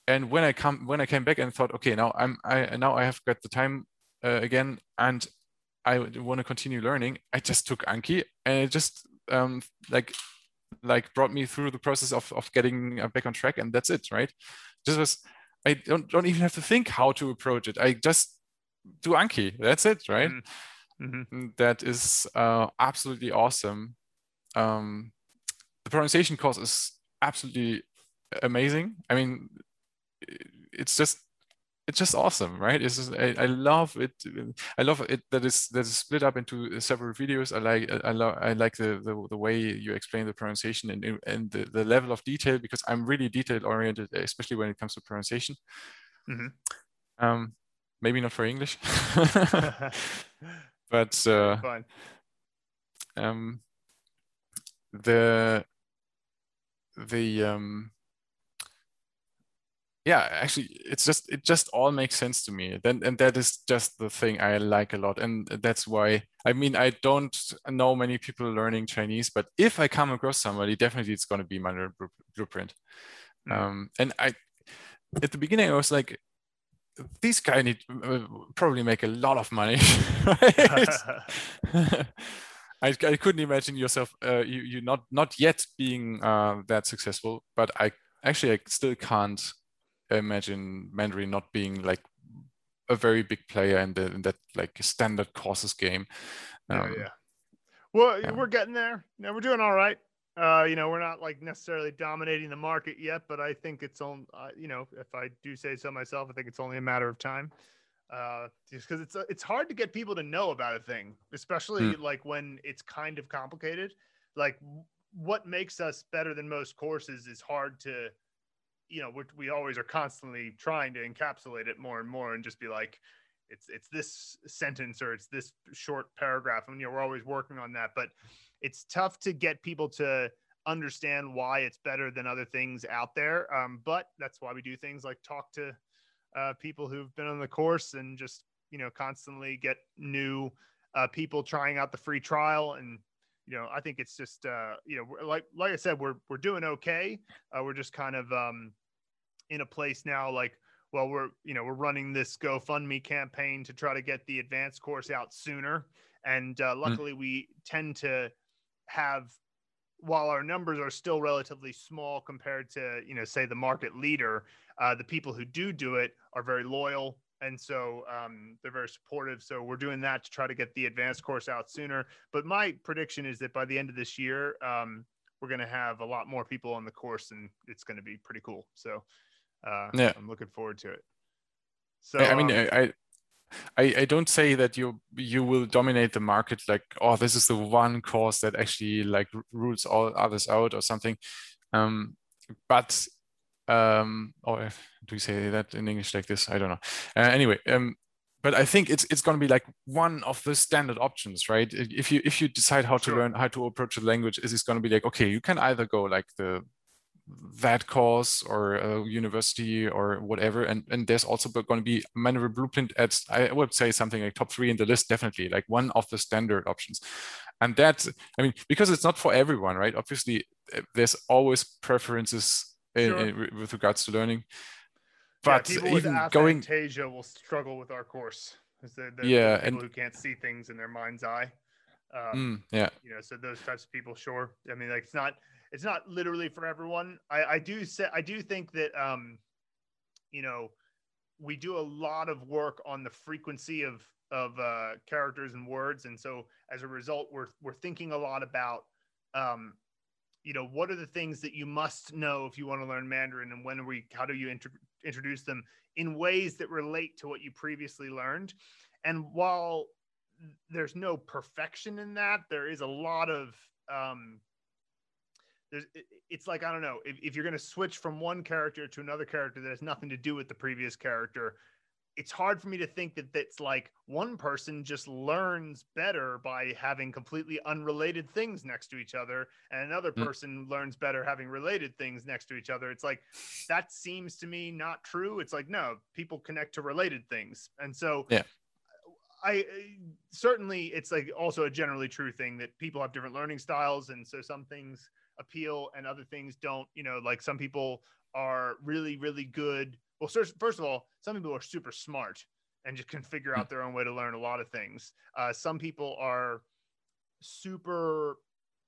And when I come when I came back and thought, okay, now I'm I now I have got the time uh, again, and I want to continue learning. I just took Anki, and it just um, like like brought me through the process of, of getting uh, back on track and that's it right just was i don't, don't even have to think how to approach it i just do anki that's it right mm-hmm. mm-hmm. that is uh, absolutely awesome um, the pronunciation course is absolutely amazing i mean it's just it's just awesome, right? It's just, I, I love it. I love it that is that is split up into several videos. I like I love I like the, the, the way you explain the pronunciation and and the, the level of detail because I'm really detail oriented, especially when it comes to pronunciation. Mm-hmm. Um, maybe not for English, <laughs> <laughs> but uh, Fine. um, the the um yeah actually it's just it just all makes sense to me then and that is just the thing i like a lot and that's why i mean i don't know many people learning chinese but if i come across somebody definitely it's going to be my blueprint mm. um, and i at the beginning i was like these guy need uh, probably make a lot of money <laughs> <laughs> I, I couldn't imagine yourself uh, you you not not yet being uh, that successful but i actually i still can't imagine Mandarin not being like a very big player in, the, in that like standard courses game. Um, yeah, Well, yeah. we're getting there. Know, we're doing all right. Uh, you know, we're not like necessarily dominating the market yet, but I think it's on. Uh, you know, if I do say so myself, I think it's only a matter of time. Uh, just because it's uh, it's hard to get people to know about a thing, especially hmm. like when it's kind of complicated. Like, what makes us better than most courses is hard to you know we we always are constantly trying to encapsulate it more and more and just be like it's it's this sentence or it's this short paragraph and you know we're always working on that but it's tough to get people to understand why it's better than other things out there um, but that's why we do things like talk to uh, people who've been on the course and just you know constantly get new uh, people trying out the free trial and you know, I think it's just uh, you know, like like I said, we're we're doing okay. Uh, we're just kind of um, in a place now, like well, we're you know we're running this GoFundMe campaign to try to get the advanced course out sooner, and uh, hmm. luckily mm. we tend to have while our numbers are still relatively small compared to you know say the market leader uh, the people who do do it are very loyal and so um, they're very supportive. So we're doing that to try to get the advanced course out sooner. But my prediction is that by the end of this year, um, we're going to have a lot more people on the course, and it's going to be pretty cool. So uh, yeah, I'm looking forward to it. So I, mean, um, I. I, I don't say that you you will dominate the market like oh this is the one course that actually like rules all others out or something um, but um, or do you say that in English like this? I don't know. Uh, anyway, um, but I think it's it's going to be like one of the standard options, right? If you if you decide how to sure. learn how to approach the language, is it's going to be like okay, you can either go like the that course or a university or whatever and and there's also going to be Mandarin blueprint at i would say something like top three in the list definitely like one of the standard options and that i mean because it's not for everyone right obviously eh, there's always preferences in, sure. in, with regards to learning. But yeah, people even with aphantasia will struggle with our course. The, the, yeah, people and who can't see things in their mind's eye. Um, mm, yeah, you know, so those types of people, sure. I mean, like it's not it's not literally for everyone. I, I do say I do think that um, you know, we do a lot of work on the frequency of of uh, characters and words, and so as a result, we're we're thinking a lot about um, you know what are the things that you must know if you want to learn mandarin and when we how do you int- introduce them in ways that relate to what you previously learned and while there's no perfection in that. There is a lot of um, there's it's like I don't know if, if you're going to switch from one character to another character that has nothing to do with the previous character. It's hard for me to think that that's like one person just learns better by having completely unrelated things next to each other, and another mm. person learns better having related things next to each other. It's like that seems to me not true. It's like no, people connect to related things, and so yeah. I certainly it's like also a generally true thing that people have different learning styles, and so some things appeal and other things don't. You know, like some people are really really good. Well, first of all, some people are super smart and just can figure out their own way to learn a lot of things. Uh, some people are super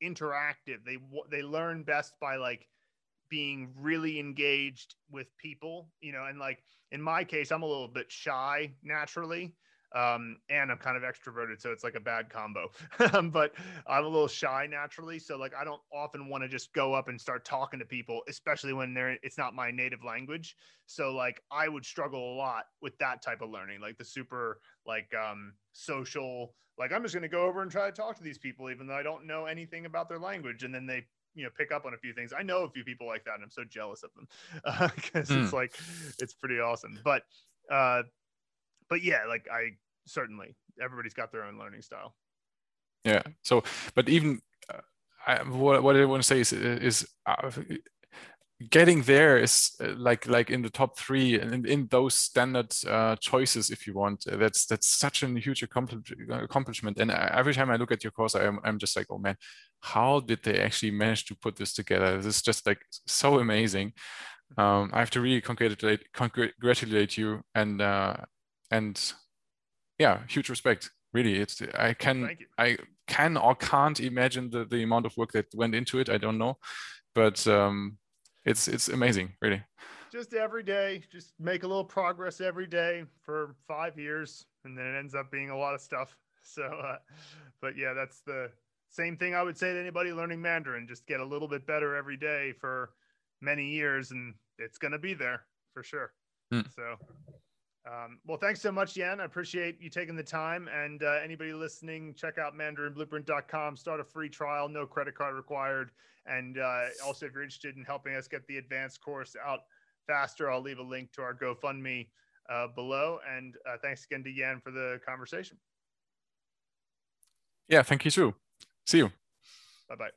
interactive. They they learn best by like being really engaged with people, you know, and like in my case, I'm a little bit shy naturally um, and I'm kind of extroverted, so it's like a bad combo. <laughs> but I'm a little shy naturally, so like I don't often want to just go up and start talking to people, especially when they're it's not my native language. So like I would struggle a lot with that type of learning, like the super like um, social. Like I'm just going to go over and try to talk to these people, even though I don't know anything about their language, and then they you know pick up on a few things. I know a few people like that, and I'm so jealous of them <laughs> because uh, mm. it's like it's pretty awesome. But uh, but yeah, like I certainly everybody's got their own learning style. Yeah. So, but even uh, I, what what I want to say is is uh, getting there is uh, like like in the top three and in, in those standard uh, choices if you want that's that's such a huge accomplishment and every time i look at your course I'm, I'm just like oh man how did they actually manage to put this together this is just like so amazing um, i have to really congratulate congratulate you and uh, and yeah, huge respect. Really, it's I can I can or can't imagine the the amount of work that went into it. I don't know, but um, it's it's amazing, really. Just every day, just make a little progress every day for five years, and then it ends up being a lot of stuff. <laughs> So, uh, but yeah, that's the same thing I would say to anybody learning Mandarin. Just get a little bit better every day for many years, and it's going to be there for sure. Mm. So um, well, thanks so much, Yan. I appreciate you taking the time. And uh, anybody listening, check out mandarinblueprint.com. Start a free trial, no credit card required. And uh, also, if you're interested in helping us get the advanced course out faster, I'll leave a link to our GoFundMe uh, below. And uh, thanks again to Yan for the conversation. Yeah, thank you too. See you. Bye bye.